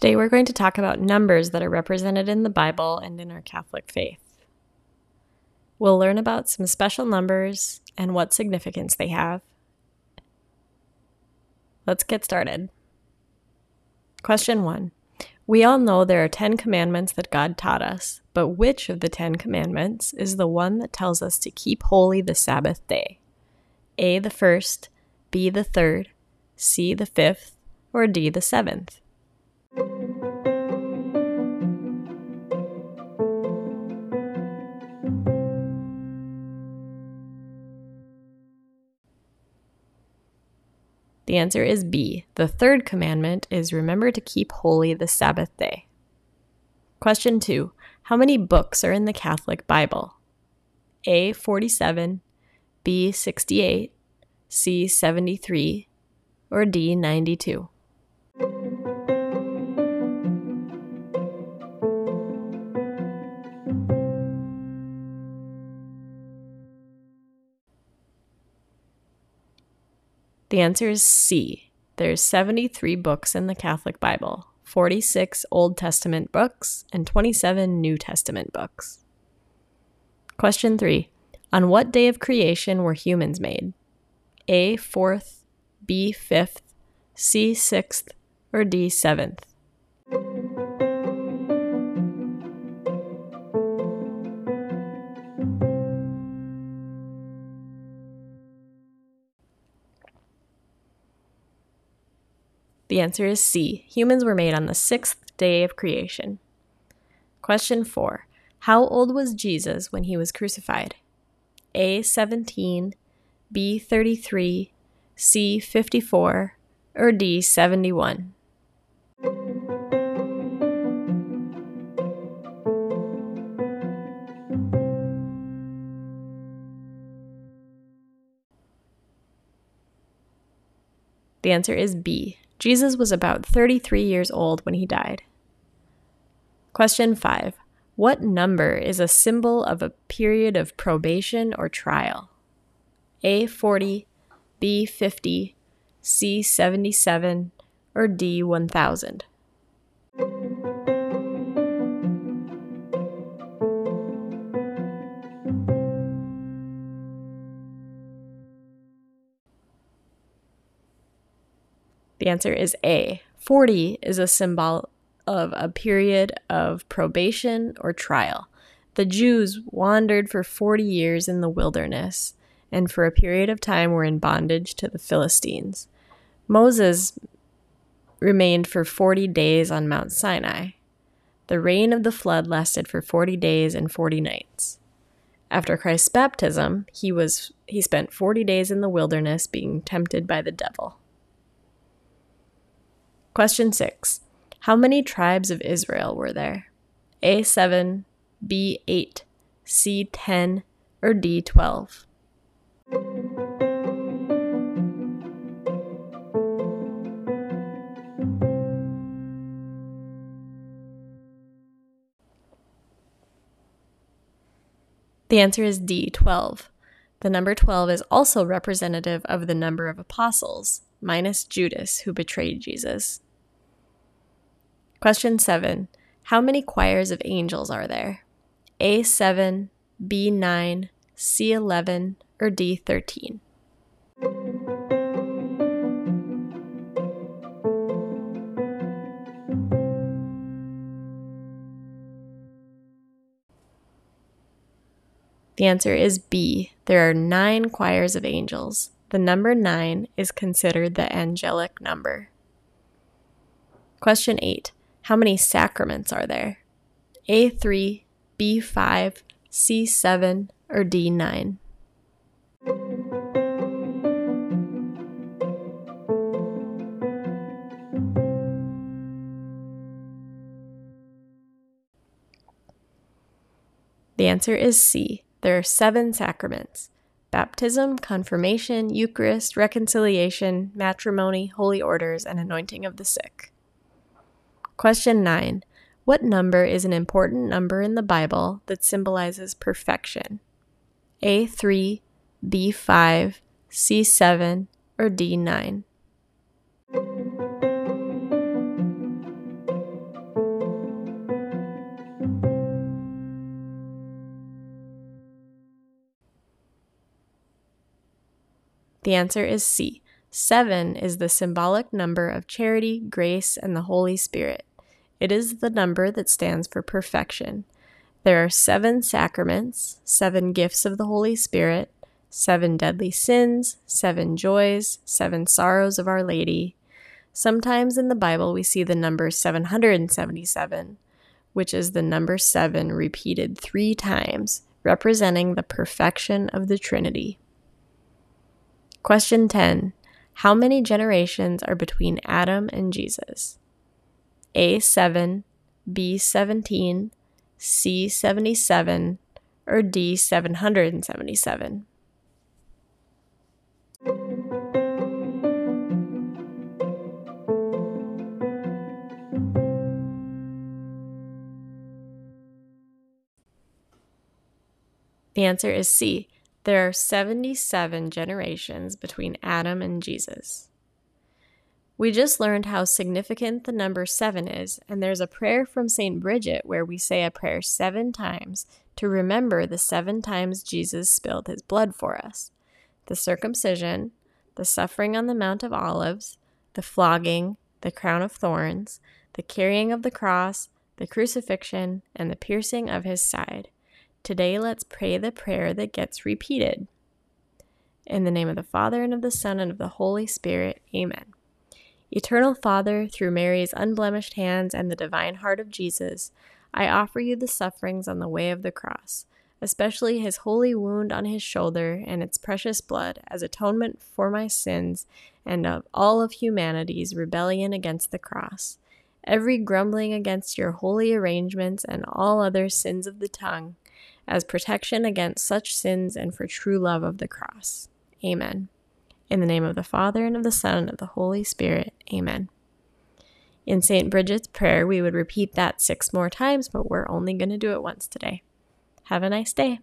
Today we're going to talk about numbers that are represented in the Bible and in our Catholic faith. We'll learn about some special numbers and what significance they have. Let's get started. Question 1. We all know there are 10 commandments that God taught us, but which of the 10 commandments is the one that tells us to keep holy the Sabbath day? A, the first, B, the third, C, the fifth, or D, the seventh? The answer is B. The third commandment is remember to keep holy the Sabbath day. Question 2. How many books are in the Catholic Bible? A. 47, B. 68, C. 73, or D. 92? The answer is C. There's 73 books in the Catholic Bible, 46 Old Testament books, and 27 New Testament books. Question 3. On what day of creation were humans made? A. 4th, B. 5th, C. 6th, or D. 7th? The answer is C. Humans were made on the sixth day of creation. Question 4. How old was Jesus when he was crucified? A. 17, B. 33, C. 54, or D. 71? The answer is B. Jesus was about 33 years old when he died. Question 5. What number is a symbol of a period of probation or trial? A 40, B 50, C 77, or D 1000? The answer is A. 40 is a symbol of a period of probation or trial. The Jews wandered for 40 years in the wilderness and for a period of time were in bondage to the Philistines. Moses remained for 40 days on Mount Sinai. The rain of the flood lasted for 40 days and 40 nights. After Christ's baptism, he was he spent 40 days in the wilderness being tempted by the devil. Question 6. How many tribes of Israel were there? A7, B8, C10, or D12? The answer is D12. The number 12 is also representative of the number of apostles, minus Judas, who betrayed Jesus. Question 7. How many choirs of angels are there? A7, B9, C11, or D13? The answer is B. There are nine choirs of angels. The number 9 is considered the angelic number. Question 8. How many sacraments are there? A3, B5, C7, or D9? The answer is C. There are seven sacraments baptism, confirmation, Eucharist, reconciliation, matrimony, holy orders, and anointing of the sick. Question 9. What number is an important number in the Bible that symbolizes perfection? A3, B5, C7, or D9? The answer is C. Seven is the symbolic number of charity, grace, and the Holy Spirit. It is the number that stands for perfection. There are seven sacraments, seven gifts of the Holy Spirit, seven deadly sins, seven joys, seven sorrows of Our Lady. Sometimes in the Bible we see the number 777, which is the number seven repeated three times, representing the perfection of the Trinity. Question 10 How many generations are between Adam and Jesus? A7, B17, C77, or D777? The answer is C. There are 77 generations between Adam and Jesus. We just learned how significant the number seven is, and there's a prayer from St. Bridget where we say a prayer seven times to remember the seven times Jesus spilled his blood for us the circumcision, the suffering on the Mount of Olives, the flogging, the crown of thorns, the carrying of the cross, the crucifixion, and the piercing of his side. Today, let's pray the prayer that gets repeated. In the name of the Father, and of the Son, and of the Holy Spirit. Amen. Eternal Father, through Mary's unblemished hands and the divine heart of Jesus, I offer you the sufferings on the way of the cross, especially his holy wound on his shoulder and its precious blood, as atonement for my sins and of all of humanity's rebellion against the cross, every grumbling against your holy arrangements and all other sins of the tongue as protection against such sins and for true love of the cross. Amen. In the name of the Father, and of the Son, and of the Holy Spirit. Amen. In St. Bridget's prayer, we would repeat that six more times, but we're only going to do it once today. Have a nice day.